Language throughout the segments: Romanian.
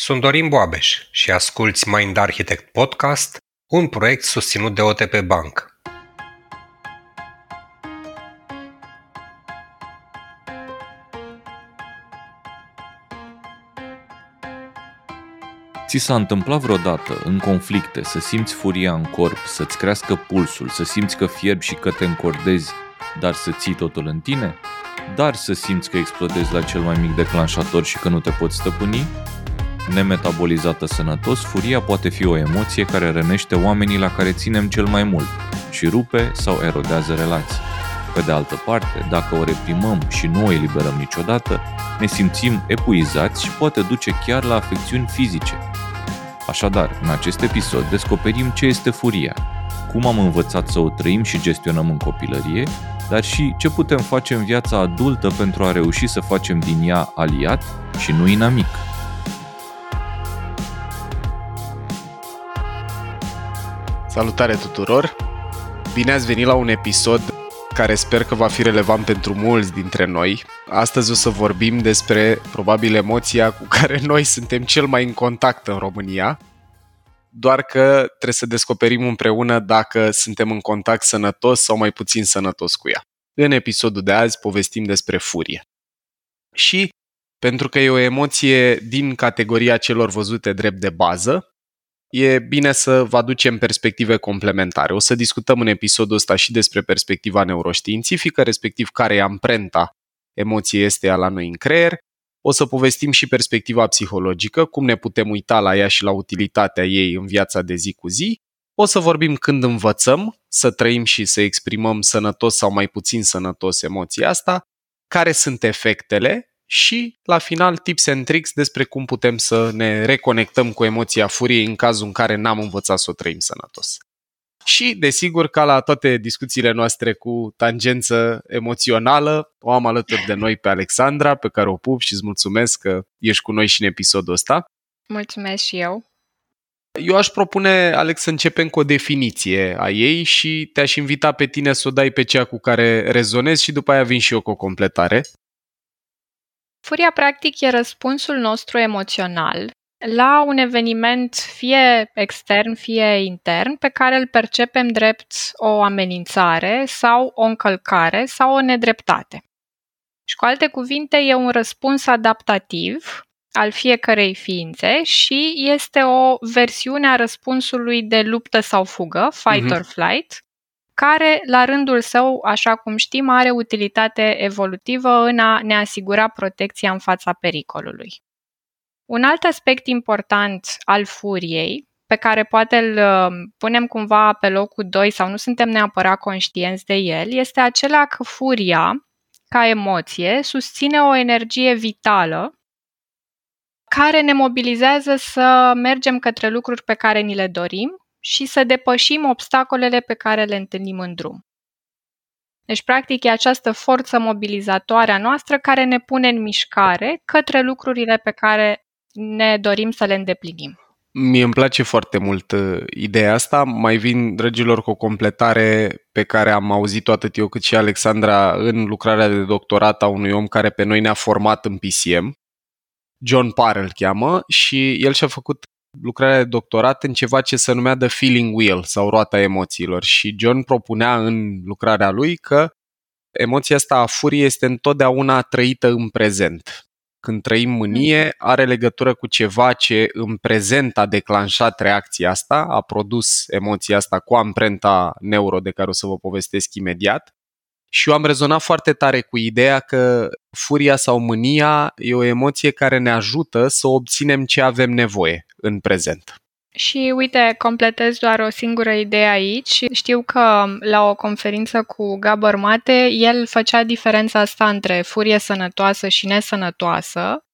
Sunt Dorin Boabeș și asculți Mind Architect Podcast, un proiect susținut de OTP Bank. Ți s-a întâmplat vreodată, în conflicte, să simți furia în corp, să-ți crească pulsul, să simți că fierbi și că te încordezi, dar să ții totul în tine? Dar să simți că explodezi la cel mai mic declanșator și că nu te poți stăpâni? Nemetabolizată sănătos, furia poate fi o emoție care rănește oamenii la care ținem cel mai mult și rupe sau erodează relații. Pe de altă parte, dacă o reprimăm și nu o eliberăm niciodată, ne simțim epuizați și poate duce chiar la afecțiuni fizice. Așadar, în acest episod descoperim ce este furia, cum am învățat să o trăim și gestionăm în copilărie, dar și ce putem face în viața adultă pentru a reuși să facem din ea aliat și nu inamic. Salutare tuturor! Bine ați venit la un episod care sper că va fi relevant pentru mulți dintre noi. Astăzi o să vorbim despre probabil emoția cu care noi suntem cel mai în contact în România, doar că trebuie să descoperim împreună dacă suntem în contact sănătos sau mai puțin sănătos cu ea. În episodul de azi povestim despre furie. Și pentru că e o emoție din categoria celor văzute drept de bază, e bine să vă aducem perspective complementare. O să discutăm în episodul ăsta și despre perspectiva neuroștiințifică, respectiv care e amprenta emoției este ea la noi în creier. O să povestim și perspectiva psihologică, cum ne putem uita la ea și la utilitatea ei în viața de zi cu zi. O să vorbim când învățăm să trăim și să exprimăm sănătos sau mai puțin sănătos emoția asta, care sunt efectele și, la final, tips and tricks despre cum putem să ne reconectăm cu emoția furiei în cazul în care n-am învățat să o trăim sănătos. Și, desigur, ca la toate discuțiile noastre cu tangență emoțională, o am alături de noi pe Alexandra, pe care o pup și îți mulțumesc că ești cu noi și în episodul ăsta. Mulțumesc și eu. Eu aș propune, Alex, să începem cu o definiție a ei și te-aș invita pe tine să o dai pe cea cu care rezonezi și după aia vin și eu cu o completare. Furia, practic, e răspunsul nostru emoțional la un eveniment fie extern, fie intern, pe care îl percepem drept o amenințare sau o încălcare sau o nedreptate. Și cu alte cuvinte, e un răspuns adaptativ al fiecărei ființe și este o versiune a răspunsului de luptă sau fugă, fight mm-hmm. or flight, care, la rândul său, așa cum știm, are utilitate evolutivă în a ne asigura protecția în fața pericolului. Un alt aspect important al furiei, pe care poate îl uh, punem cumva pe locul 2 sau nu suntem neapărat conștienți de el, este acela că furia, ca emoție, susține o energie vitală care ne mobilizează să mergem către lucruri pe care ni le dorim și să depășim obstacolele pe care le întâlnim în drum. Deci, practic, e această forță mobilizatoare a noastră care ne pune în mișcare către lucrurile pe care ne dorim să le îndeplinim. Mie îmi place foarte mult uh, ideea asta. Mai vin, dragilor, cu o completare pe care am auzit-o atât eu cât și Alexandra în lucrarea de doctorat a unui om care pe noi ne-a format în PCM. John Parr îl cheamă și el și-a făcut lucrarea de doctorat în ceva ce se numea The Feeling Wheel sau roata emoțiilor și John propunea în lucrarea lui că emoția asta a furiei este întotdeauna trăită în prezent. Când trăim mânie, are legătură cu ceva ce în prezent a declanșat reacția asta, a produs emoția asta cu amprenta neuro de care o să vă povestesc imediat și eu am rezonat foarte tare cu ideea că furia sau mânia e o emoție care ne ajută să obținem ce avem nevoie în prezent. Și uite, completez doar o singură idee aici. Știu că la o conferință cu Gabor Mate, el făcea diferența asta între furie sănătoasă și nesănătoasă,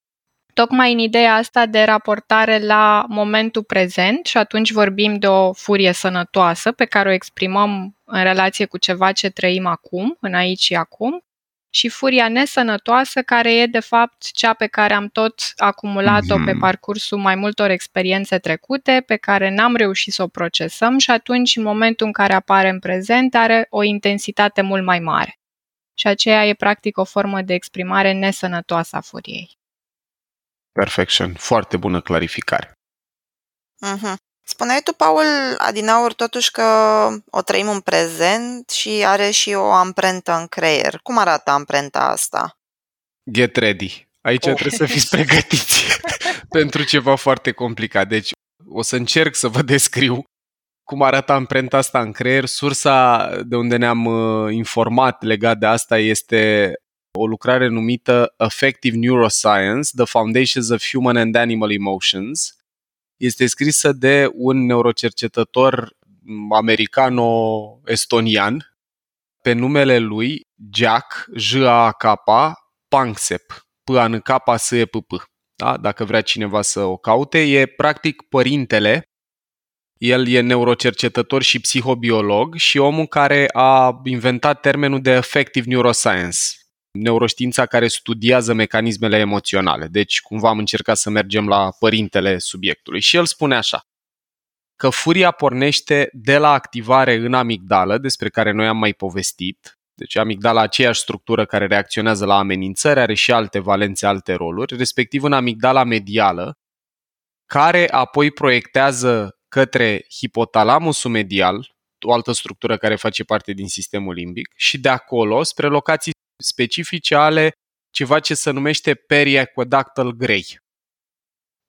tocmai în ideea asta de raportare la momentul prezent și atunci vorbim de o furie sănătoasă pe care o exprimăm în relație cu ceva ce trăim acum, în aici și acum, și furia nesănătoasă, care e de fapt cea pe care am tot acumulat-o pe mhm. parcursul mai multor experiențe trecute, pe care n-am reușit să o procesăm și atunci, în momentul în care apare în prezent, are o intensitate mult mai mare. Și aceea e practic o formă de exprimare nesănătoasă a furiei. Perfection. Foarte bună clarificare. Mhm. Spuneai tu, Paul, adinaur totuși că o trăim în prezent și are și o amprentă în creier. Cum arată amprenta asta? Get ready. Aici oh. trebuie să fiți pregătiți pentru ceva foarte complicat. Deci o să încerc să vă descriu cum arată amprenta asta în creier. Sursa de unde ne-am uh, informat legat de asta este o lucrare numită Affective Neuroscience, The Foundations of Human and Animal Emotions. Este scrisă de un neurocercetător americano-estonian pe numele lui Jack, J-A-K, Pangsep, p a n k s e p p da? dacă vrea cineva să o caute, e practic părintele el e neurocercetător și psihobiolog și omul care a inventat termenul de affective neuroscience, neuroștiința care studiază mecanismele emoționale. Deci, cumva am încercat să mergem la părintele subiectului. Și el spune așa, că furia pornește de la activare în amigdală, despre care noi am mai povestit. Deci amigdala, aceeași structură care reacționează la amenințări, are și alte valențe, alte roluri, respectiv în amigdala medială, care apoi proiectează către hipotalamusul medial, o altă structură care face parte din sistemul limbic, și de acolo spre locații specifice ale ceva ce se numește periaqueductal grey.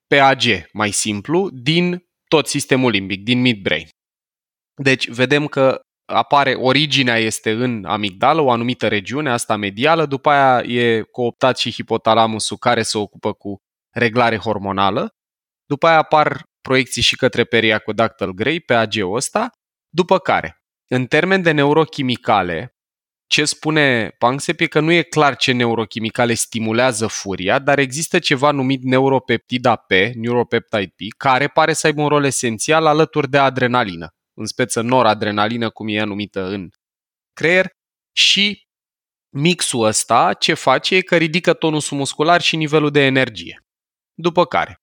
PAG, mai simplu, din tot sistemul limbic, din midbrain. Deci vedem că apare, originea este în amigdală, o anumită regiune, asta medială, după aia e cooptat și hipotalamusul care se ocupă cu reglare hormonală, după aia apar proiecții și către periaqueductal grey, PAG-ul ăsta, după care, în termen de neurochimicale, ce spune Pangsep e că nu e clar ce neurochimicale stimulează furia, dar există ceva numit neuropeptida P, neuropeptide P, care pare să aibă un rol esențial alături de adrenalină, în speță noradrenalină, cum e numită în creier, și mixul ăsta ce face e că ridică tonusul muscular și nivelul de energie. După care,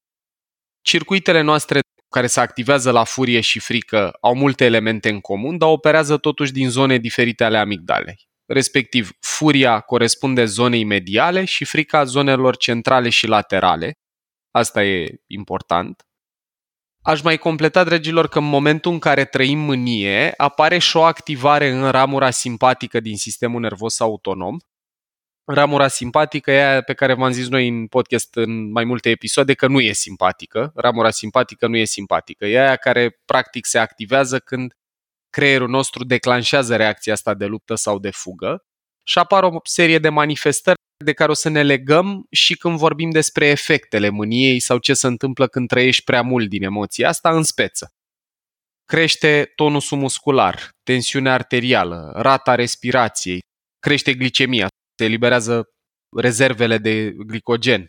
circuitele noastre care se activează la furie și frică au multe elemente în comun, dar operează totuși din zone diferite ale amigdalei respectiv furia corespunde zonei mediale și frica zonelor centrale și laterale. Asta e important. Aș mai completa, dragilor, că în momentul în care trăim mânie, apare și o activare în ramura simpatică din sistemul nervos autonom. Ramura simpatică e aia pe care v-am zis noi în podcast în mai multe episoade că nu e simpatică. Ramura simpatică nu e simpatică. E aia care practic se activează când creierul nostru declanșează reacția asta de luptă sau de fugă și apar o serie de manifestări de care o să ne legăm și când vorbim despre efectele mâniei sau ce se întâmplă când trăiești prea mult din emoția asta în speță. Crește tonusul muscular, tensiunea arterială, rata respirației, crește glicemia, se eliberează rezervele de glicogen.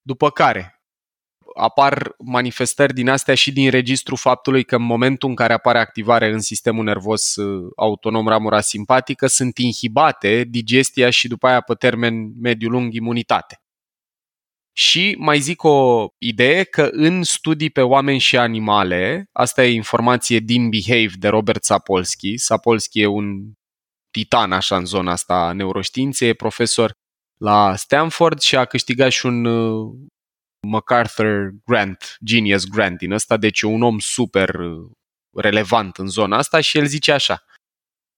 După care apar manifestări din astea și din registru faptului că în momentul în care apare activare în sistemul nervos uh, autonom ramura simpatică sunt inhibate digestia și după aia pe termen mediu-lung imunitate. Și mai zic o idee că în studii pe oameni și animale, asta e informație din Behave de Robert Sapolsky, Sapolsky e un titan așa în zona asta a neuroștiinței, e profesor la Stanford și a câștigat și un uh, MacArthur Grant, Genius Grant din ăsta, deci un om super uh, relevant în zona asta și el zice așa,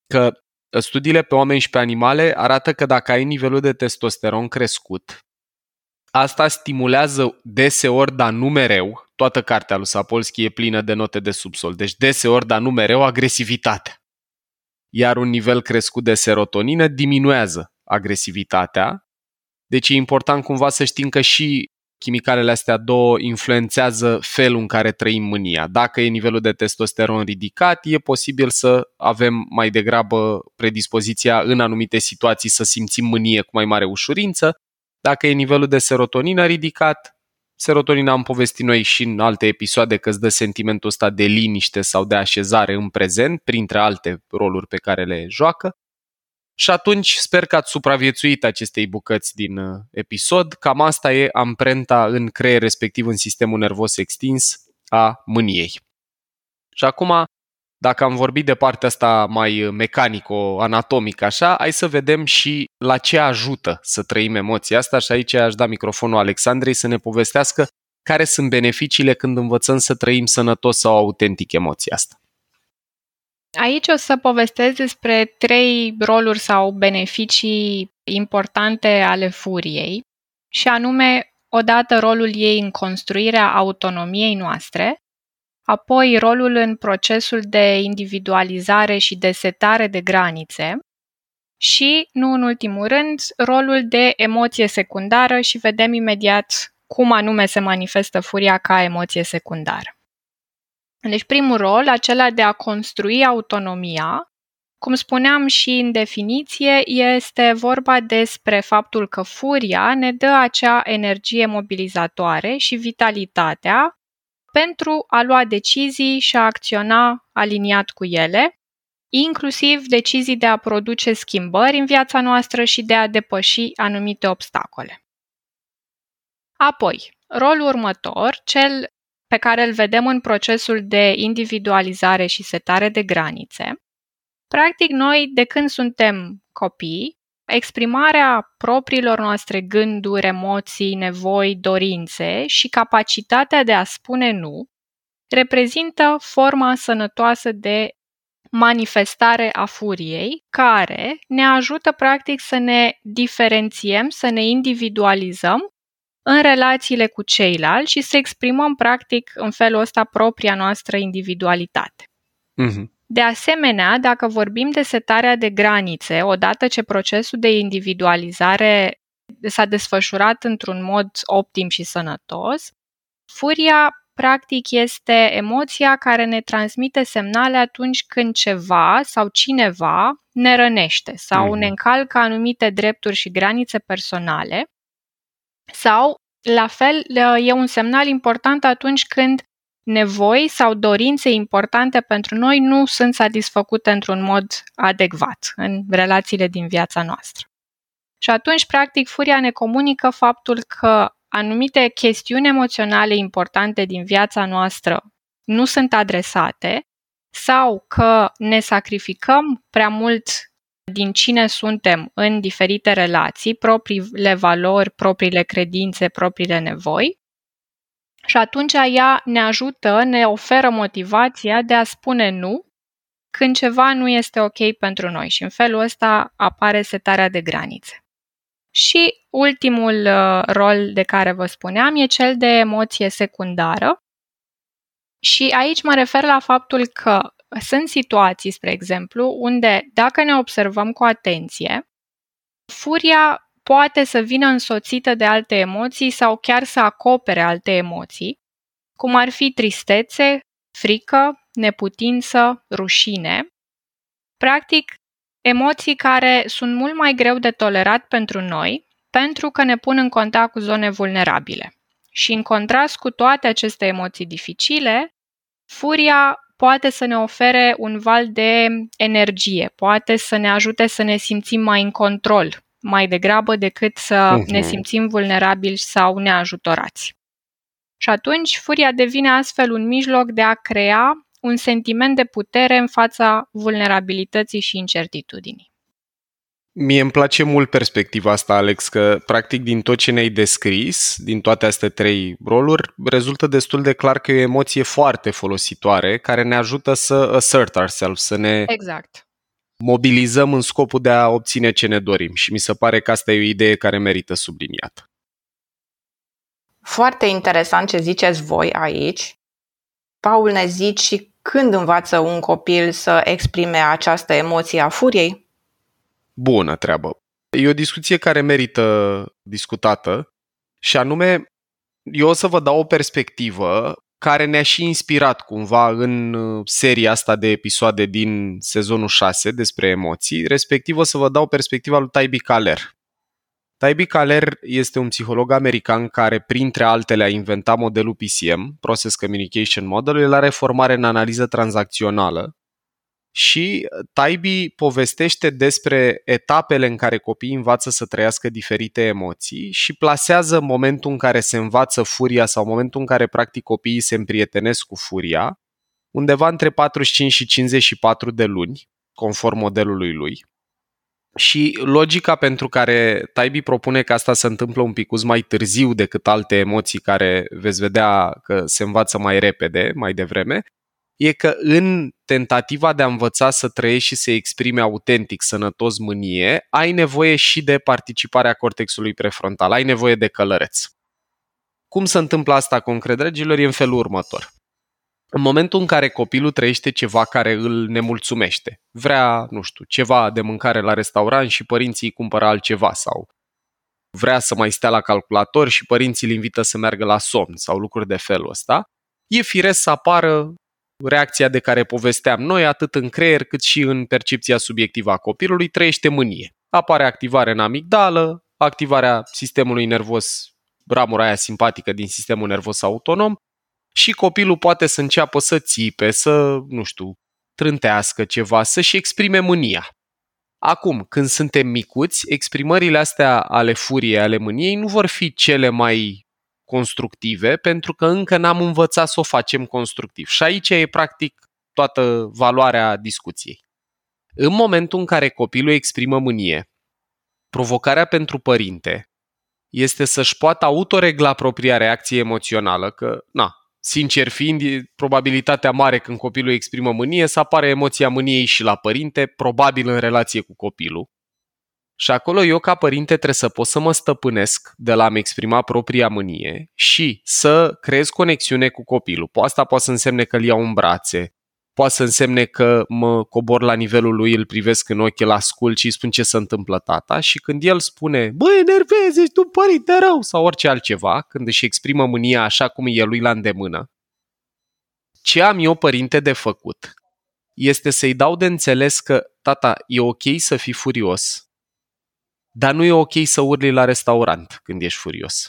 că studiile pe oameni și pe animale arată că dacă ai nivelul de testosteron crescut, asta stimulează deseori, dar nu mereu, toată cartea lui Sapolsky e plină de note de subsol, deci deseori, dar nu mereu, agresivitatea. Iar un nivel crescut de serotonină diminuează agresivitatea, deci e important cumva să știm că și chimicalele astea două influențează felul în care trăim mânia. Dacă e nivelul de testosteron ridicat, e posibil să avem mai degrabă predispoziția în anumite situații să simțim mânie cu mai mare ușurință. Dacă e nivelul de serotonină ridicat, serotonina am povestit noi și în alte episoade că îți dă sentimentul ăsta de liniște sau de așezare în prezent, printre alte roluri pe care le joacă. Și atunci sper că ați supraviețuit acestei bucăți din uh, episod. Cam asta e amprenta în creier, respectiv în sistemul nervos extins a mâniei. Și acum, dacă am vorbit de partea asta mai mecanico-anatomică așa, hai să vedem și la ce ajută să trăim emoția asta și aici aș da microfonul Alexandrei să ne povestească care sunt beneficiile când învățăm să trăim sănătos sau autentic emoția asta. Aici o să povestesc despre trei roluri sau beneficii importante ale furiei, și anume, odată rolul ei în construirea autonomiei noastre, apoi rolul în procesul de individualizare și de setare de granițe și, nu în ultimul rând, rolul de emoție secundară și vedem imediat cum anume se manifestă furia ca emoție secundară. Deci primul rol, acela de a construi autonomia, cum spuneam și în definiție, este vorba despre faptul că furia ne dă acea energie mobilizatoare și vitalitatea pentru a lua decizii și a acționa aliniat cu ele, inclusiv decizii de a produce schimbări în viața noastră și de a depăși anumite obstacole. Apoi, rolul următor, cel pe care îl vedem în procesul de individualizare și setare de granițe. Practic, noi, de când suntem copii, exprimarea propriilor noastre gânduri, emoții, nevoi, dorințe și capacitatea de a spune nu reprezintă forma sănătoasă de manifestare a furiei, care ne ajută practic să ne diferențiem, să ne individualizăm în relațiile cu ceilalți și să exprimăm practic în felul ăsta propria noastră individualitate. Mm-hmm. De asemenea, dacă vorbim de setarea de granițe, odată ce procesul de individualizare s-a desfășurat într-un mod optim și sănătos, furia practic este emoția care ne transmite semnale atunci când ceva sau cineva ne rănește sau mm. ne încalcă anumite drepturi și granițe personale sau, la fel, e un semnal important atunci când nevoi sau dorințe importante pentru noi nu sunt satisfăcute într-un mod adecvat în relațiile din viața noastră. Și atunci, practic, furia ne comunică faptul că anumite chestiuni emoționale importante din viața noastră nu sunt adresate sau că ne sacrificăm prea mult din cine suntem în diferite relații, propriile valori, propriile credințe, propriile nevoi. Și atunci ea ne ajută, ne oferă motivația de a spune nu când ceva nu este ok pentru noi și în felul ăsta apare setarea de granițe. Și ultimul uh, rol de care vă spuneam e cel de emoție secundară. Și aici mă refer la faptul că sunt situații, spre exemplu, unde dacă ne observăm cu atenție, furia poate să vină însoțită de alte emoții sau chiar să acopere alte emoții, cum ar fi tristețe, frică, neputință, rușine. Practic, emoții care sunt mult mai greu de tolerat pentru noi, pentru că ne pun în contact cu zone vulnerabile. Și în contrast cu toate aceste emoții dificile, furia poate să ne ofere un val de energie, poate să ne ajute să ne simțim mai în control, mai degrabă decât să uh-huh. ne simțim vulnerabili sau neajutorați. Și atunci, furia devine astfel un mijloc de a crea un sentiment de putere în fața vulnerabilității și incertitudinii. Mie îmi place mult perspectiva asta, Alex, că practic din tot ce ne-ai descris, din toate astea trei roluri, rezultă destul de clar că e o emoție foarte folositoare care ne ajută să assert ourselves, să ne exact. mobilizăm în scopul de a obține ce ne dorim și mi se pare că asta e o idee care merită subliniată. Foarte interesant ce ziceți voi aici. Paul ne zici și când învață un copil să exprime această emoție a furiei? Bună treabă. E o discuție care merită discutată și anume, eu o să vă dau o perspectivă care ne-a și inspirat cumva în uh, seria asta de episoade din sezonul 6 despre emoții, respectiv o să vă dau perspectiva lui Taibi Kaler. Taibi Kaler este un psiholog american care, printre altele, a inventat modelul PCM, Process Communication Model, el are formare în analiză tranzacțională și Taibi povestește despre etapele în care copiii învață să trăiască diferite emoții și plasează momentul în care se învață furia sau momentul în care practic copiii se împrietenesc cu furia undeva între 45 și 54 de luni, conform modelului lui. Și logica pentru care Taibi propune că asta se întâmplă un pic mai târziu decât alte emoții care veți vedea că se învață mai repede, mai devreme, e că în tentativa de a învăța să trăiești și să exprime autentic, sănătos mânie, ai nevoie și de participarea cortexului prefrontal, ai nevoie de călăreț. Cum se întâmplă asta concret, dragilor, e în felul următor. În momentul în care copilul trăiește ceva care îl nemulțumește, vrea, nu știu, ceva de mâncare la restaurant și părinții îi cumpără altceva sau vrea să mai stea la calculator și părinții îl invită să meargă la somn sau lucruri de felul ăsta, e firesc să apară reacția de care povesteam noi, atât în creier cât și în percepția subiectivă a copilului, trăiește mânie. Apare activare în amigdală, activarea sistemului nervos, ramura aia simpatică din sistemul nervos autonom și copilul poate să înceapă să țipe, să, nu știu, trântească ceva, să-și exprime mânia. Acum, când suntem micuți, exprimările astea ale furiei, ale mâniei, nu vor fi cele mai constructive, pentru că încă n-am învățat să o facem constructiv. Și aici e practic toată valoarea discuției. În momentul în care copilul exprimă mânie, provocarea pentru părinte este să-și poată autoregla propria reacție emoțională, că, na, sincer fiind, e probabilitatea mare când copilul exprimă mânie să apară emoția mâniei și la părinte, probabil în relație cu copilul. Și acolo eu ca părinte trebuie să pot să mă stăpânesc de la a-mi exprima propria mânie și să creez conexiune cu copilul. Asta poate să însemne că îl iau în brațe, poate să însemne că mă cobor la nivelul lui, îl privesc în ochi, îl ascult și îi spun ce se întâmplă tata. Și când el spune, băi, enervezi, ești un părinte rău! sau orice altceva, când își exprimă mânia așa cum e lui la îndemână, ce am eu, părinte, de făcut? Este să-i dau de înțeles că, tata, e ok să fii furios, dar nu e ok să urli la restaurant când ești furios.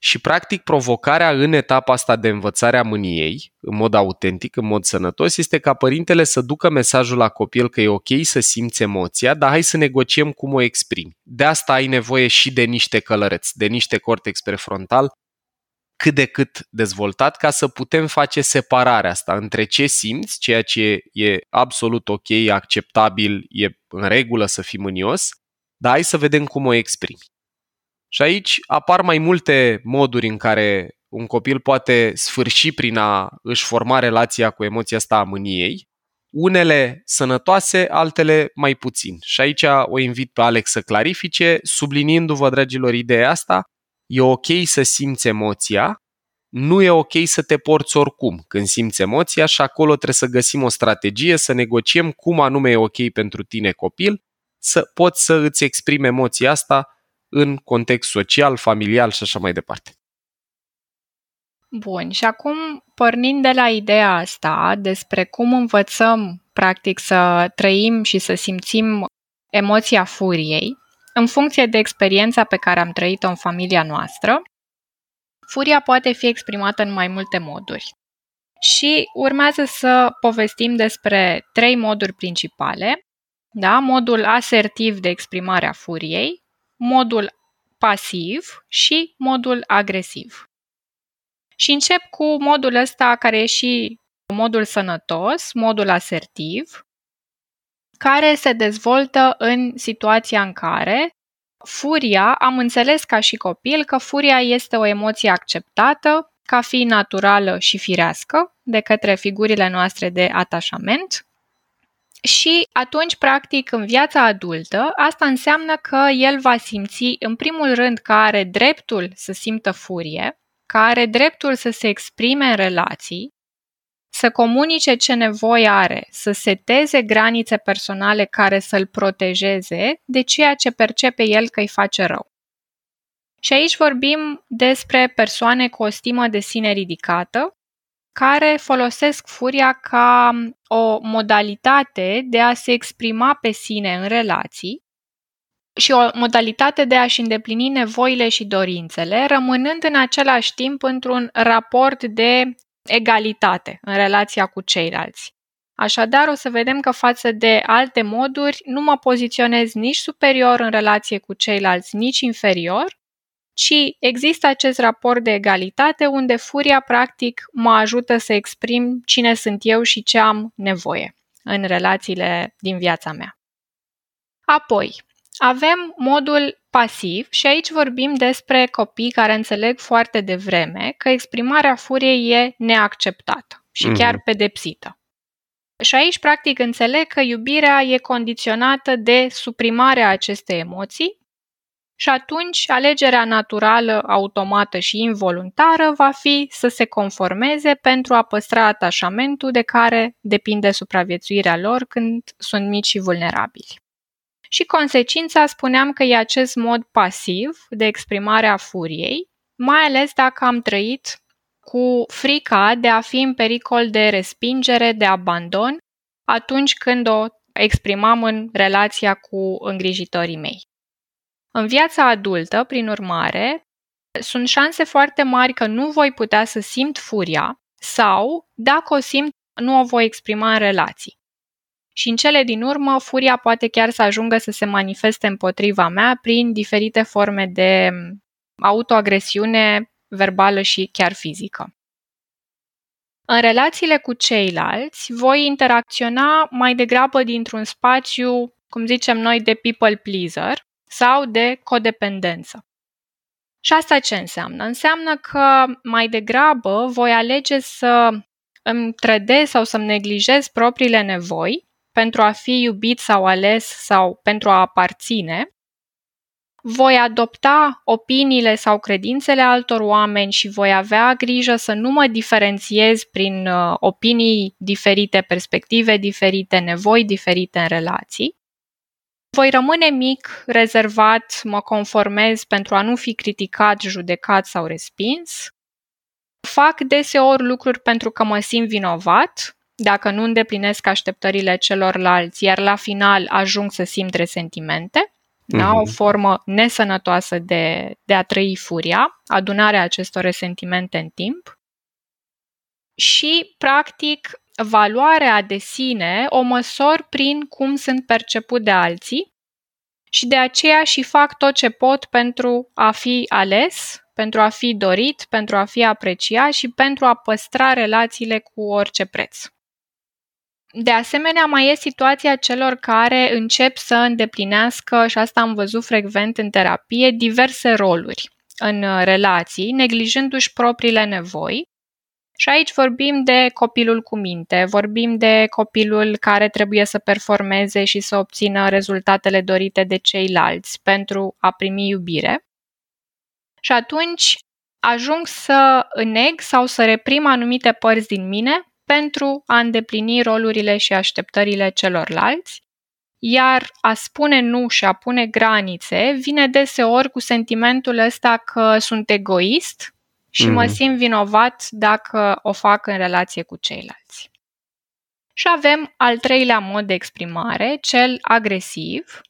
Și, practic, provocarea în etapa asta de învățare a mâniei, în mod autentic, în mod sănătos, este ca părintele să ducă mesajul la copil că e ok să simți emoția, dar hai să negociem cum o exprimi. De asta ai nevoie și de niște călăreți, de niște cortex prefrontal cât de cât dezvoltat ca să putem face separarea asta între ce simți, ceea ce e absolut ok, acceptabil, e în regulă să fii mânios, dar hai să vedem cum o exprimi. Și aici apar mai multe moduri în care un copil poate sfârși prin a își forma relația cu emoția asta a mâniei, unele sănătoase, altele mai puțin. Și aici o invit pe Alex să clarifice, subliniindu-vă, dragilor, ideea asta, e ok să simți emoția, nu e ok să te porți oricum când simți emoția și acolo trebuie să găsim o strategie, să negociem cum anume e ok pentru tine copil, să poți să îți exprimi emoția asta în context social, familial și așa mai departe. Bun, și acum pornind de la ideea asta despre cum învățăm practic să trăim și să simțim emoția furiei, în funcție de experiența pe care am trăit-o în familia noastră, furia poate fi exprimată în mai multe moduri. Și urmează să povestim despre trei moduri principale, da? modul asertiv de exprimare a furiei, modul pasiv și modul agresiv. Și încep cu modul ăsta care e și modul sănătos, modul asertiv, care se dezvoltă în situația în care furia, am înțeles ca și copil că furia este o emoție acceptată ca fi naturală și firească de către figurile noastre de atașament și atunci, practic, în viața adultă, asta înseamnă că el va simți, în primul rând, că are dreptul să simtă furie, că are dreptul să se exprime în relații, să comunice ce nevoie are, să seteze granițe personale care să-l protejeze de ceea ce percepe el că îi face rău. Și aici vorbim despre persoane cu o stimă de sine ridicată, care folosesc furia ca o modalitate de a se exprima pe sine în relații și o modalitate de a-și îndeplini nevoile și dorințele, rămânând în același timp într-un raport de egalitate în relația cu ceilalți. Așadar, o să vedem că față de alte moduri nu mă poziționez nici superior în relație cu ceilalți, nici inferior, ci există acest raport de egalitate unde furia practic mă ajută să exprim cine sunt eu și ce am nevoie în relațiile din viața mea. Apoi, avem modul pasiv și aici vorbim despre copii care înțeleg foarte devreme că exprimarea furiei e neacceptată și chiar mhm. pedepsită. Și aici, practic, înțeleg că iubirea e condiționată de suprimarea acestei emoții și atunci alegerea naturală, automată și involuntară va fi să se conformeze pentru a păstra atașamentul de care depinde supraviețuirea lor când sunt mici și vulnerabili. Și consecința spuneam că e acest mod pasiv de exprimare a furiei, mai ales dacă am trăit cu frica de a fi în pericol de respingere, de abandon, atunci când o exprimam în relația cu îngrijitorii mei. În viața adultă, prin urmare, sunt șanse foarte mari că nu voi putea să simt furia sau, dacă o simt, nu o voi exprima în relații. Și în cele din urmă, furia poate chiar să ajungă să se manifeste împotriva mea prin diferite forme de autoagresiune verbală și chiar fizică. În relațiile cu ceilalți, voi interacționa mai degrabă dintr-un spațiu, cum zicem noi, de people pleaser sau de codependență. Și asta ce înseamnă? Înseamnă că mai degrabă voi alege să îmi trădez sau să-mi neglijez propriile nevoi pentru a fi iubit sau ales sau pentru a aparține, voi adopta opiniile sau credințele altor oameni și voi avea grijă să nu mă diferențiez prin uh, opinii diferite, perspective diferite, nevoi diferite în relații. Voi rămâne mic, rezervat, mă conformez pentru a nu fi criticat, judecat sau respins. Fac deseori lucruri pentru că mă simt vinovat, dacă nu îndeplinesc așteptările celorlalți, iar la final ajung să simt resentimente. Da? O mhm. formă nesănătoasă de, de a trăi furia, adunarea acestor resentimente în timp. Și, practic, valoarea de sine o măsor prin cum sunt perceput de alții și de aceea și fac tot ce pot pentru a fi ales, pentru a fi dorit, pentru a fi apreciat și pentru a păstra relațiile cu orice preț. De asemenea, mai e situația celor care încep să îndeplinească, și asta am văzut frecvent în terapie, diverse roluri în uh, relații, neglijându-și propriile nevoi. Și aici vorbim de copilul cu minte, vorbim de copilul care trebuie să performeze și să obțină rezultatele dorite de ceilalți pentru a primi iubire. Și atunci ajung să înneg sau să reprim anumite părți din mine pentru a îndeplini rolurile și așteptările celorlalți, iar a spune nu și a pune granițe vine deseori cu sentimentul ăsta că sunt egoist și mm. mă mhm. simt vinovat dacă o fac în relație cu ceilalți. Și avem al treilea mod de exprimare, cel agresiv,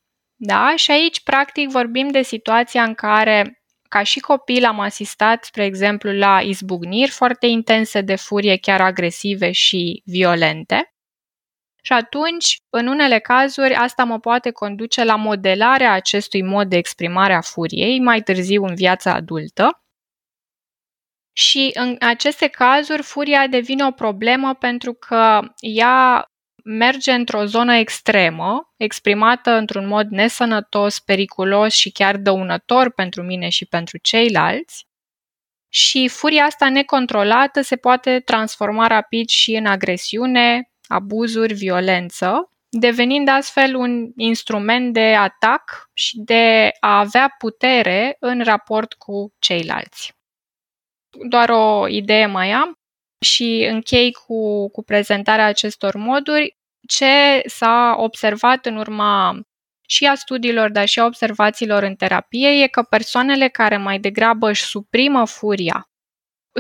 da? Și aici, practic, vorbim de situația în care ca și copil am asistat, spre exemplu, la izbucniri foarte intense de furie, chiar agresive și violente. Și atunci, în unele cazuri, asta mă poate conduce la modelarea acestui mod de exprimare a furiei mai târziu în viața adultă. Și în aceste cazuri, furia devine o problemă pentru că ea merge într-o zonă extremă, exprimată într-un mod nesănătos, periculos și chiar dăunător pentru mine și pentru ceilalți. Și furia asta necontrolată se poate transforma rapid și în agresiune, abuzuri, violență, devenind astfel un instrument de atac și de a avea putere în raport cu ceilalți. Doar o idee mai am și închei cu, cu prezentarea acestor moduri ce s-a observat în urma și a studiilor, dar și a observațiilor în terapie, e că persoanele care mai degrabă își suprimă furia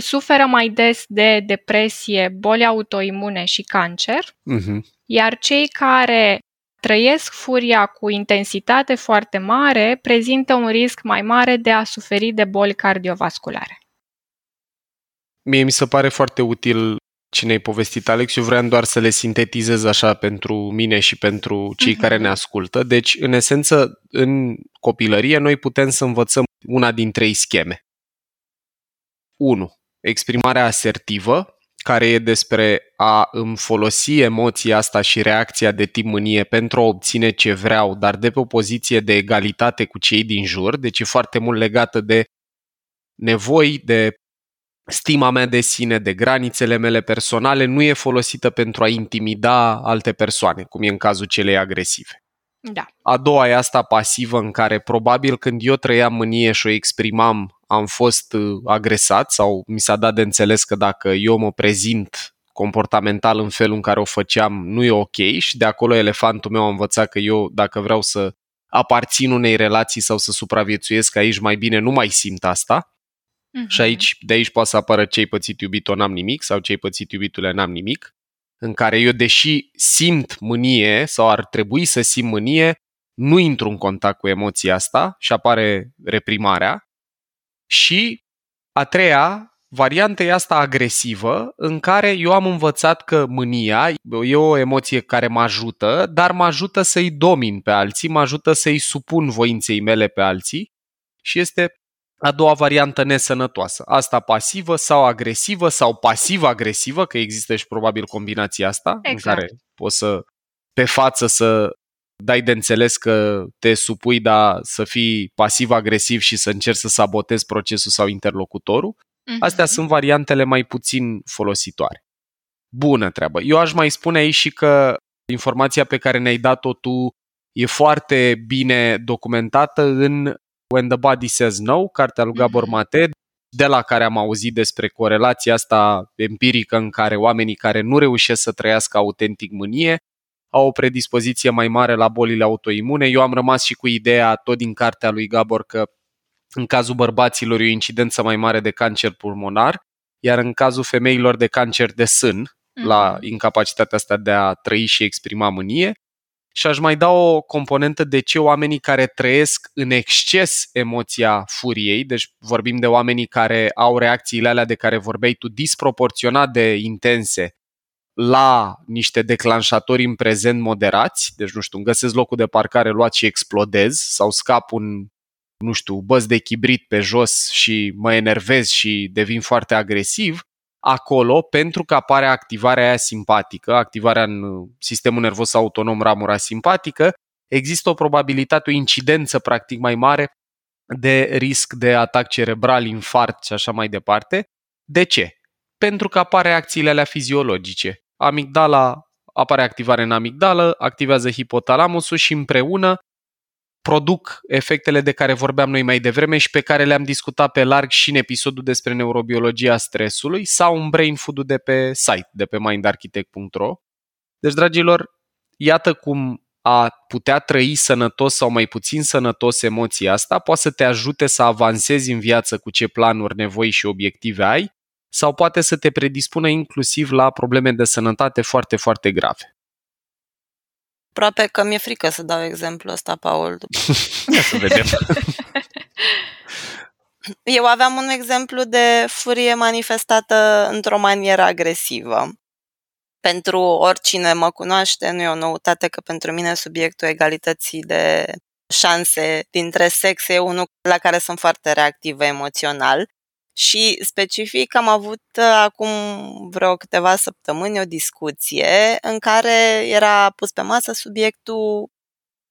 suferă mai des de depresie, boli autoimune și cancer, uh-huh. iar cei care trăiesc furia cu intensitate foarte mare prezintă un risc mai mare de a suferi de boli cardiovasculare. Mie mi se pare foarte util ce ne-ai povestit, Alex. Eu vreau doar să le sintetizez așa pentru mine și pentru cei uh-huh. care ne ascultă. Deci, în esență, în copilărie, noi putem să învățăm una din trei scheme. 1. Exprimarea asertivă, care e despre a îmi folosi emoția asta și reacția de tip mânie pentru a obține ce vreau, dar de pe o poziție de egalitate cu cei din jur, deci e foarte mult legată de nevoi, de stima mea de sine, de granițele mele personale, nu e folosită pentru a intimida alte persoane, cum e în cazul celei agresive. Da. A doua e asta pasivă în care probabil când eu trăiam mânie și o exprimam, am fost uh, agresat sau mi s-a dat de înțeles că dacă eu mă prezint comportamental în felul în care o făceam, nu e ok și de acolo elefantul meu a învățat că eu, dacă vreau să aparțin unei relații sau să supraviețuiesc aici, mai bine nu mai simt asta. Uh-huh. Și aici, de aici poate să apară cei pățit iubitul n-am nimic sau cei pățit iubitule n-am nimic în care eu, deși simt mânie sau ar trebui să simt mânie, nu intru în contact cu emoția asta și apare reprimarea. Și a treia variantă e asta agresivă, în care eu am învățat că mânia e o emoție care mă ajută, dar mă ajută să-i domin pe alții, mă ajută să-i supun voinței mele pe alții și este a doua variantă nesănătoasă. Asta pasivă sau agresivă sau pasiv-agresivă, că există și probabil combinația asta, exact. în care poți să pe față să dai de înțeles că te supui, dar să fii pasiv-agresiv și să încerci să sabotezi procesul sau interlocutorul. Mm-hmm. Astea sunt variantele mai puțin folositoare. Bună treabă. Eu aș mai spune aici și că informația pe care ne-ai dat-o tu e foarte bine documentată în When the Body Says No, cartea lui Gabor mhm. Mate, de la care am auzit despre corelația asta empirică în care oamenii care nu reușesc să trăiască autentic mânie au o predispoziție mai mare la bolile autoimune. Eu am rămas și cu ideea tot din cartea lui Gabor că în cazul bărbaților e o incidență mai mare de cancer pulmonar, iar în cazul femeilor de cancer de sân, mm-hmm. la mhm. incapacitatea asta de a trăi și exprima mânie, și aș mai da o componentă de ce oamenii care trăiesc în exces emoția furiei, deci vorbim de oamenii care au reacțiile alea de care vorbeai tu disproporționat de intense la niște declanșatori în prezent moderați, deci nu știu, îmi găsesc locul de parcare luat și explodez sau scap un, nu știu, băz de chibrit pe jos și mă enervez și devin foarte agresiv, acolo pentru că apare activarea aia simpatică, activarea în uh, sistemul nervos autonom ramura simpatică, există o probabilitate, o incidență practic mai mare de risc de atac cerebral, infart și așa mai departe. De ce? Pentru că apare reacțiile alea fiziologice. Amigdala apare activare în amigdală, activează hipotalamusul și împreună produc efectele de care vorbeam noi mai devreme și pe care le-am discutat pe larg și în episodul despre neurobiologia stresului sau în brain food de pe site, de pe mindarchitect.ro. Deci, dragilor, iată cum a putea trăi sănătos sau mai puțin sănătos emoția asta poate să te ajute să avansezi în viață cu ce planuri, nevoi și obiective ai sau poate să te predispună inclusiv la probleme de sănătate foarte, foarte grave aproape că mi-e frică să dau exemplu ăsta, Paul. Ia să vedem. Eu aveam un exemplu de furie manifestată într-o manieră agresivă. Pentru oricine mă cunoaște, nu e o noutate că pentru mine subiectul egalității de șanse dintre sexe e unul la care sunt foarte reactivă emoțional și specific am avut uh, acum vreo câteva săptămâni o discuție în care era pus pe masă subiectul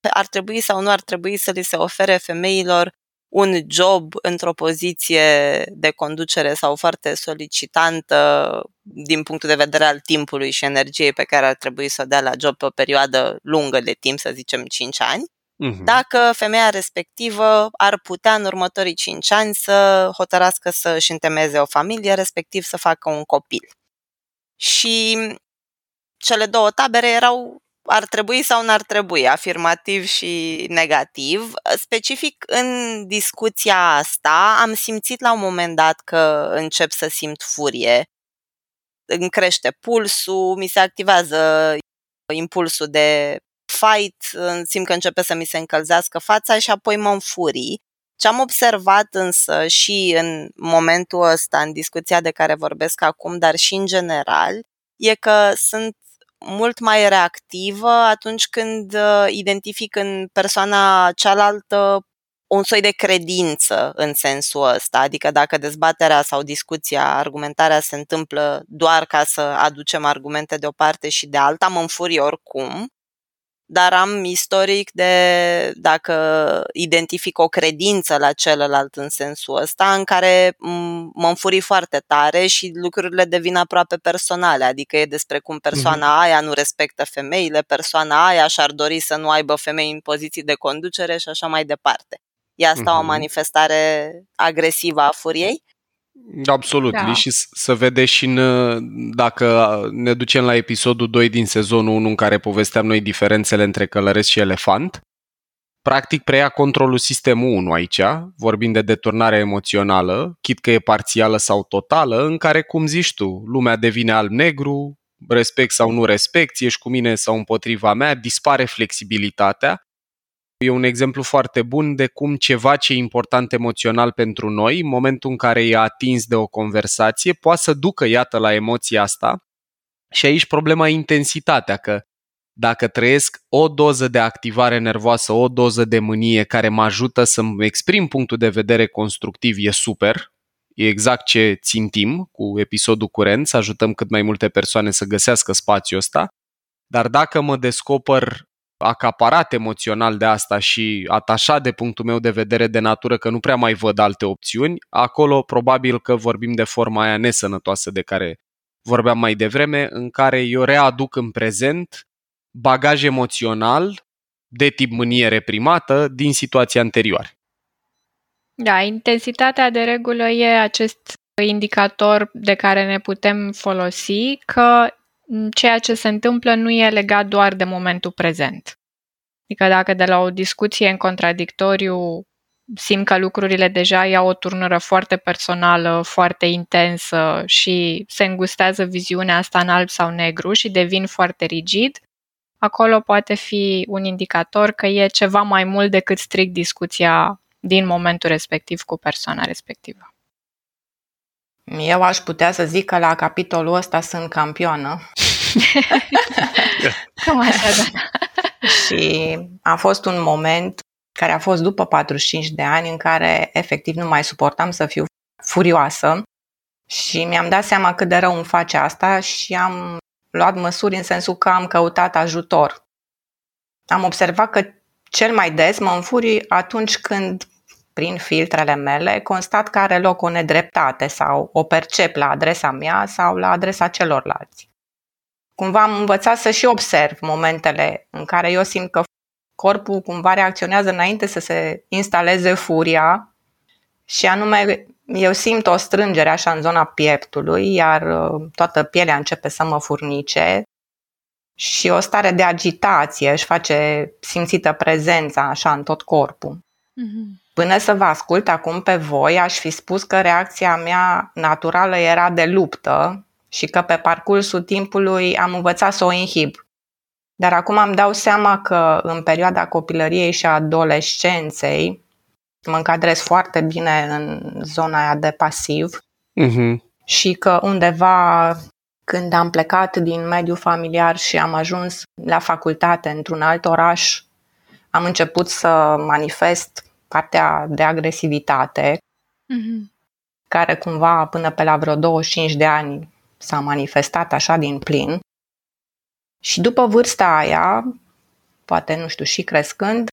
ar trebui sau nu ar trebui să li se ofere femeilor un job într-o poziție de conducere sau foarte solicitantă din punctul de vedere al timpului și energiei pe care ar trebui să o dea la job pe o perioadă lungă de timp, să zicem 5 ani, uh-huh. dacă femeia respectivă ar putea în următorii 5 ani să hotărască să își întemeze o familie, respectiv să facă un copil. Și cele două tabere erau ar trebui sau n-ar trebui, afirmativ și negativ. Specific în discuția asta am simțit la un moment dat că încep să simt furie. Îmi crește pulsul, mi se activează impulsul de fight, simt că începe să mi se încălzească fața și apoi mă înfurii. Ce am observat însă și în momentul ăsta, în discuția de care vorbesc acum, dar și în general, e că sunt mult mai reactivă atunci când uh, identific în persoana cealaltă un soi de credință în sensul ăsta, adică dacă dezbaterea sau discuția, argumentarea se întâmplă doar ca să aducem argumente de o parte și de alta, mă înfuri oricum, dar am istoric de dacă identific o credință la celălalt în sensul ăsta, în care mă înfuri foarte tare și lucrurile devin aproape personale, adică e despre cum persoana mm-hmm. aia nu respectă femeile, persoana aia și-ar dori să nu aibă femei în poziții de conducere și așa mai departe. E asta mm-hmm. o manifestare agresivă a furiei? Absolut, da. și să vede și în, dacă ne ducem la episodul 2 din sezonul 1 în care povesteam noi diferențele între călăresc și elefant. Practic preia controlul sistemul 1 aici, vorbim de deturnare emoțională, chit că e parțială sau totală, în care, cum zici tu, lumea devine alb-negru, respect sau nu respect, ești cu mine sau împotriva mea, dispare flexibilitatea E un exemplu foarte bun de cum ceva ce e important emoțional pentru noi, în momentul în care e atins de o conversație, poate să ducă, iată, la emoția asta. Și aici problema e intensitatea, că dacă trăiesc o doză de activare nervoasă, o doză de mânie care mă ajută să-mi exprim punctul de vedere constructiv, e super. E exact ce țintim cu episodul curent, să ajutăm cât mai multe persoane să găsească spațiul ăsta. Dar dacă mă descoper acaparat emoțional de asta și atașat de punctul meu de vedere de natură că nu prea mai văd alte opțiuni, acolo probabil că vorbim de forma aia nesănătoasă de care vorbeam mai devreme, în care eu readuc în prezent bagaj emoțional de tip mânie reprimată din situația anterioară. Da, intensitatea de regulă e acest indicator de care ne putem folosi că ceea ce se întâmplă nu e legat doar de momentul prezent. Adică dacă de la o discuție în contradictoriu simt că lucrurile deja iau o turnură foarte personală, foarte intensă și se îngustează viziunea asta în alb sau negru și devin foarte rigid, acolo poate fi un indicator că e ceva mai mult decât strict discuția din momentul respectiv cu persoana respectivă. Eu aș putea să zic că la capitolul ăsta sunt campioană. Cam așa, da. și a fost un moment care a fost după 45 de ani în care efectiv nu mai suportam să fiu furioasă și mi-am dat seama cât de rău îmi face asta și am luat măsuri în sensul că am căutat ajutor. Am observat că cel mai des mă înfuri atunci când prin filtrele mele, constat că are loc o nedreptate sau o percep la adresa mea sau la adresa celorlalți. Cumva am învățat să și observ momentele în care eu simt că corpul cumva reacționează înainte să se instaleze furia și anume eu simt o strângere așa în zona pieptului, iar uh, toată pielea începe să mă furnice și o stare de agitație își face simțită prezența așa în tot corpul. Mm-hmm. Până să vă ascult acum pe voi, aș fi spus că reacția mea naturală era de luptă și că pe parcursul timpului am învățat să o inhib. Dar acum îmi dau seama că în perioada copilăriei și a adolescenței mă încadrez foarte bine în zona aia de pasiv uh-huh. și că undeva când am plecat din mediul familiar și am ajuns la facultate într-un alt oraș, am început să manifest partea de agresivitate, mm-hmm. care cumva până pe la vreo 25 de ani s-a manifestat așa din plin. Și după vârsta aia, poate nu știu, și crescând,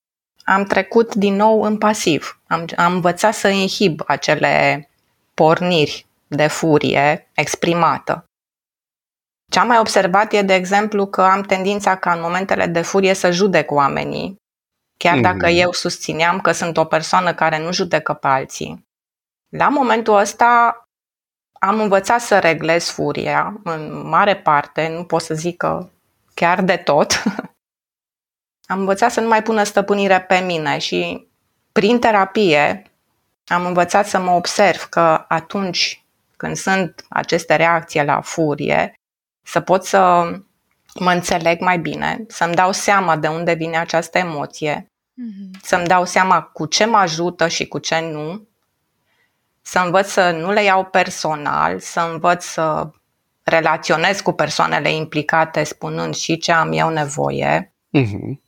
am trecut din nou în pasiv. Am, am învățat să inhib acele porniri de furie exprimată. Ce am mai observat e, de exemplu, că am tendința ca în momentele de furie să judec oamenii chiar dacă mm. eu susțineam că sunt o persoană care nu judecă pe alții. La momentul ăsta am învățat să reglez furia în mare parte, nu pot să zic că chiar de tot. am învățat să nu mai pună stăpânire pe mine și prin terapie am învățat să mă observ că atunci când sunt aceste reacții la furie, să pot să mă înțeleg mai bine, să-mi dau seama de unde vine această emoție mm-hmm. să-mi dau seama cu ce mă ajută și cu ce nu, să învăț să nu le iau personal, să învăț să relaționez cu persoanele implicate spunând și ce am eu nevoie. Mm-hmm.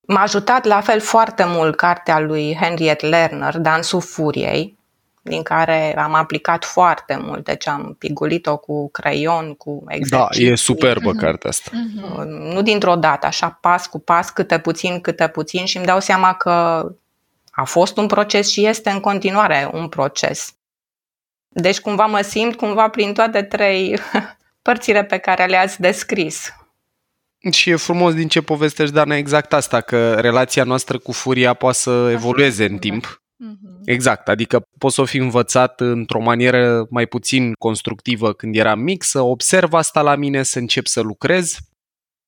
M-a ajutat la fel foarte mult cartea lui Henriette Lerner, Dansul Furiei, din care am aplicat foarte mult, deci am pigulit-o cu creion, cu exerciții. Da, e superbă mm-hmm. cartea asta. Mm-hmm. Nu dintr-o dată, așa pas cu pas, câte puțin, câte puțin și îmi dau seama că a fost un proces și este în continuare un proces. Deci cumva mă simt cumva prin toate trei părțile pe care le-ați descris. Și e frumos din ce povestești, Dana, exact asta, că relația noastră cu furia poate să evolueze în timp. Mm-hmm. Exact, adică poți să o fi învățat într-o manieră mai puțin constructivă când eram mic, să observ asta la mine, să încep să lucrez.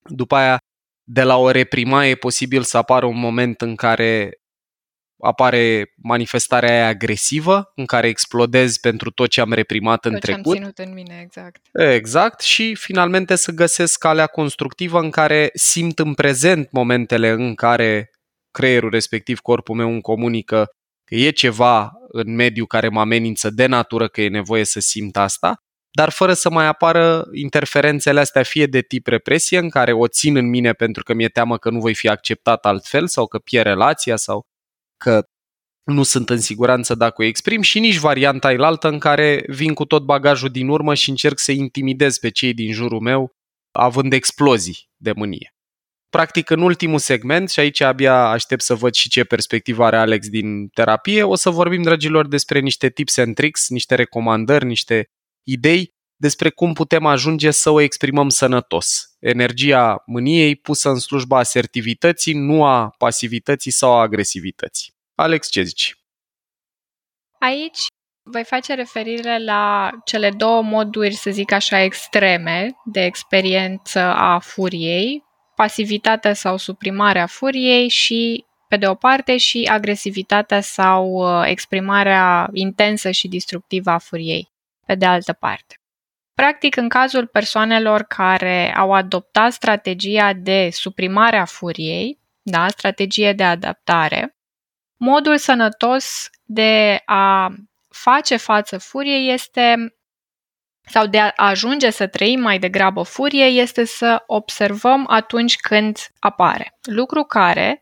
După aia, de la o reprimare e posibil să apară un moment în care apare manifestarea aia agresivă, în care explodez pentru tot ce am reprimat tot în trecut. Tot ce am ținut în mine, exact. Exact, și finalmente să găsesc calea constructivă în care simt în prezent momentele în care creierul respectiv, corpul meu îmi comunică că e ceva în mediu care mă amenință de natură că e nevoie să simt asta, dar fără să mai apară interferențele astea fie de tip represie, în care o țin în mine pentru că mi-e teamă că nu voi fi acceptat altfel sau că pierd relația sau că nu sunt în siguranță dacă o exprim și nici varianta ailaltă în care vin cu tot bagajul din urmă și încerc să intimidez pe cei din jurul meu având explozii de mânie. Practic, în ultimul segment, și aici abia aștept să văd și ce perspectivă are Alex din terapie, o să vorbim, dragilor, despre niște tips and tricks, niște recomandări, niște idei despre cum putem ajunge să o exprimăm sănătos. Energia mâniei pusă în slujba asertivității, nu a pasivității sau a agresivității. Alex, ce zici? Aici voi face referire la cele două moduri, să zic așa, extreme de experiență a furiei, pasivitatea sau suprimarea furiei și pe de o parte și agresivitatea sau uh, exprimarea intensă și destructivă a furiei pe de altă parte. Practic, în cazul persoanelor care au adoptat strategia de suprimare a furiei, da, strategie de adaptare, modul sănătos de a face față furiei este sau de a ajunge să trăim mai degrabă furie este să observăm atunci când apare. Lucru care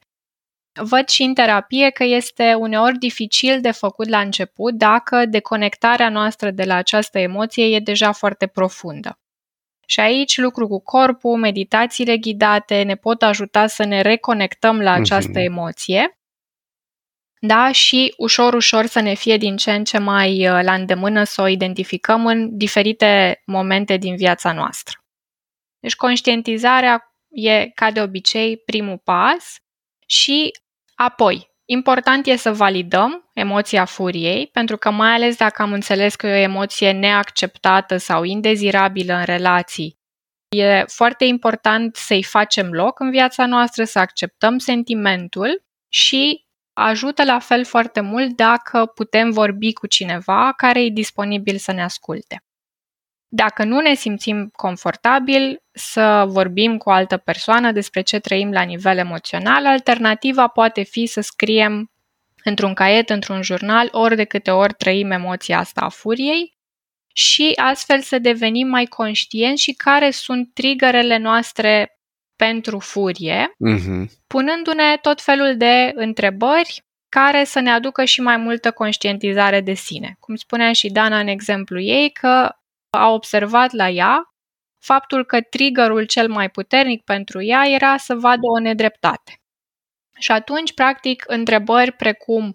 văd și în terapie că este uneori dificil de făcut la început dacă deconectarea noastră de la această emoție e deja foarte profundă. Și aici lucru cu corpul, meditațiile ghidate ne pot ajuta să ne reconectăm la această emoție da? și ușor, ușor să ne fie din ce în ce mai uh, la îndemână să o identificăm în diferite momente din viața noastră. Deci conștientizarea e, ca de obicei, primul pas și apoi, important e să validăm emoția furiei, pentru că mai ales dacă am înțeles că e o emoție neacceptată sau indezirabilă în relații, e foarte important să-i facem loc în viața noastră, să acceptăm sentimentul și ajută la fel foarte mult dacă putem vorbi cu cineva care e disponibil să ne asculte. Dacă nu ne simțim confortabil să vorbim cu o altă persoană despre ce trăim la nivel emoțional, alternativa poate fi să scriem într-un caiet, într-un jurnal, ori de câte ori trăim emoția asta a furiei și astfel să devenim mai conștienți și care sunt triggerele noastre pentru furie, uh-huh. punându-ne tot felul de întrebări care să ne aducă și mai multă conștientizare de sine. Cum spunea și Dana în exemplu ei, că a observat la ea faptul că triggerul cel mai puternic pentru ea era să vadă o nedreptate. Și atunci, practic, întrebări precum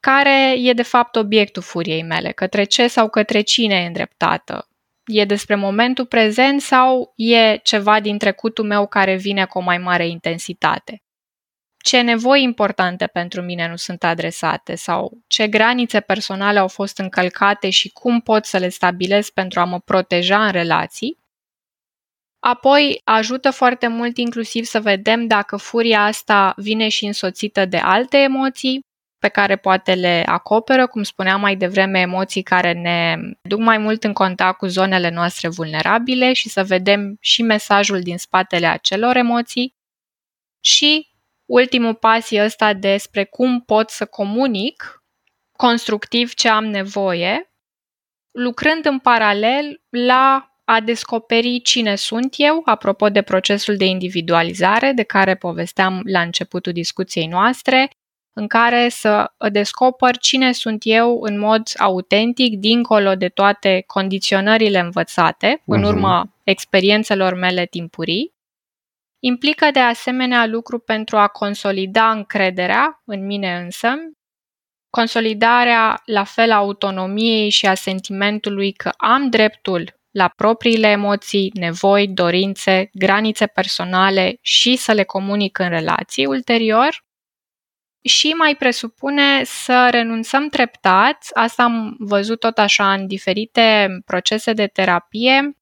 care e de fapt obiectul furiei mele, către ce sau către cine e îndreptată, E despre momentul prezent sau e ceva din trecutul meu care vine cu o mai mare intensitate? Ce nevoi importante pentru mine nu sunt adresate sau ce granițe personale au fost încălcate și cum pot să le stabilesc pentru a mă proteja în relații? Apoi ajută foarte mult inclusiv să vedem dacă furia asta vine și însoțită de alte emoții, pe care poate le acoperă, cum spuneam mai devreme, emoții care ne duc mai mult în contact cu zonele noastre vulnerabile și să vedem și mesajul din spatele acelor emoții. Și ultimul pas e ăsta despre cum pot să comunic constructiv ce am nevoie, lucrând în paralel la a descoperi cine sunt eu, apropo de procesul de individualizare de care povesteam la începutul discuției noastre, în care să descoper cine sunt eu în mod autentic, dincolo de toate condiționările învățate, uh-huh. în mhm. urma experiențelor mele timpurii. Implică de asemenea lucru pentru a consolida încrederea în mine însă, consolidarea la fel a autonomiei și a sentimentului că am dreptul la propriile emoții, nevoi, dorințe, granițe personale și să le comunic în relații ulterior. Și mai presupune să renunțăm treptat, asta am văzut tot așa în diferite procese de terapie,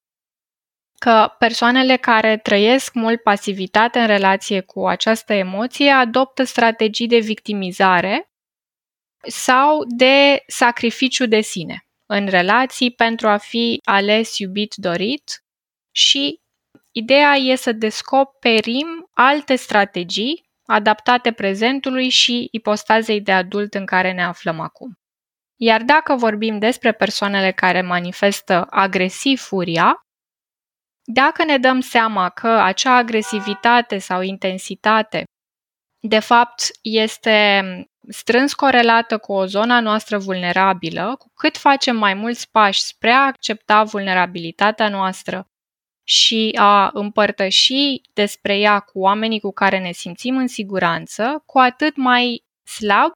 că persoanele care trăiesc mult pasivitate în relație cu această emoție adoptă strategii de victimizare sau de sacrificiu de sine în relații pentru a fi ales, iubit, dorit. Și ideea e să descoperim alte strategii adaptate prezentului și ipostazei de adult în care ne aflăm acum. Iar dacă vorbim despre persoanele care manifestă agresiv furia, dacă ne dăm seama că acea agresivitate sau intensitate de fapt este strâns corelată cu o zona noastră vulnerabilă, cu cât facem mai mulți pași spre a accepta vulnerabilitatea noastră și a împărtăși despre ea cu oamenii cu care ne simțim în siguranță, cu atât mai slab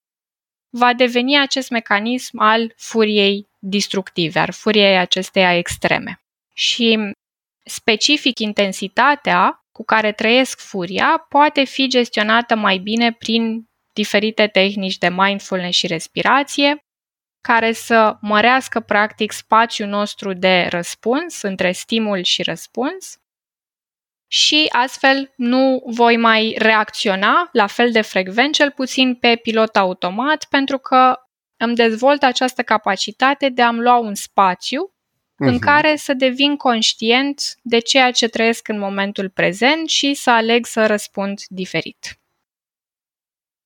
va deveni acest mecanism al furiei distructive, al furiei acesteia extreme. Și specific intensitatea cu care trăiesc furia poate fi gestionată mai bine prin diferite tehnici de mindfulness și respirație, care să mărească practic spațiul nostru de răspuns între stimul și răspuns și astfel nu voi mai reacționa la fel de frecvent, cel puțin pe pilot automat, pentru că îmi dezvolt această capacitate de a-mi lua un spațiu uh-huh. în mhm. care să devin conștient de ceea ce trăiesc în momentul prezent și să aleg să răspund diferit.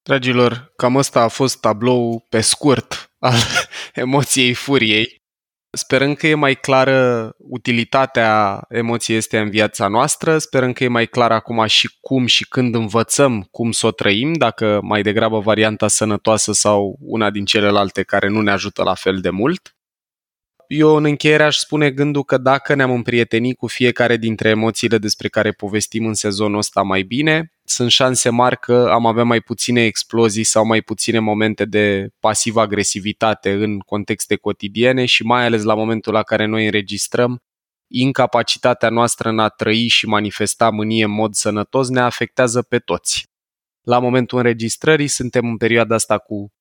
Dragilor, cam ăsta a fost tablou pe scurt al emoției furiei. Sperăm că e mai clară utilitatea emoției este în viața noastră, sperăm că e mai clar acum și cum și când învățăm cum să o trăim, dacă mai degrabă varianta sănătoasă sau una din celelalte care nu ne ajută la fel de mult. Eu în încheiere aș spune gândul că dacă ne-am împrietenit cu fiecare dintre emoțiile despre care povestim în sezonul ăsta mai bine, sunt șanse mari că am avea mai puține explozii sau mai puține momente de pasivă agresivitate în contexte cotidiene și mai ales la momentul la care noi înregistrăm, incapacitatea noastră în a trăi și manifesta mânie în mod sănătos ne afectează pe toți. La momentul înregistrării suntem în perioada asta cu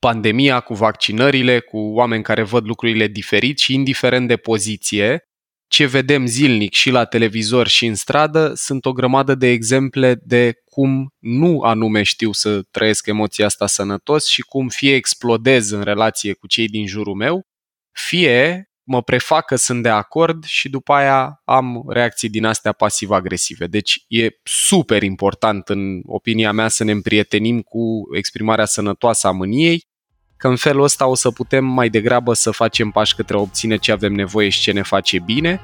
pandemia, cu vaccinările, cu oameni care văd lucrurile diferit și indiferent de poziție, ce vedem zilnic și la televizor și în stradă sunt o grămadă de exemple de cum nu anume știu să trăiesc emoția asta sănătos și cum fie explodez în relație cu cei din jurul meu, fie mă prefac că sunt de acord și după aia am reacții din astea pasiv-agresive. Deci e super important în opinia mea să ne împrietenim cu exprimarea sănătoasă a mâniei că în felul ăsta o să putem mai degrabă să facem pași către a obține ce avem nevoie și ce ne face bine,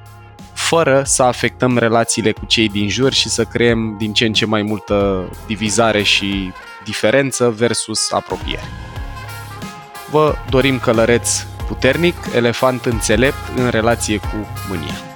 fără să afectăm relațiile cu cei din jur și să creăm din ce în ce mai multă divizare și diferență versus apropiere. Vă dorim călăreț puternic, elefant înțelept în relație cu mânia.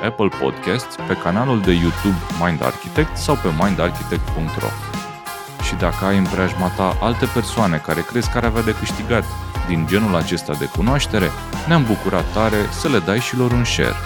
Apple Podcasts, pe canalul de YouTube Mind Architect sau pe mindarchitect.ro. Și dacă ai în preajma ta alte persoane care crezi că ar avea de câștigat din genul acesta de cunoaștere, ne-am bucurat tare să le dai și lor un share.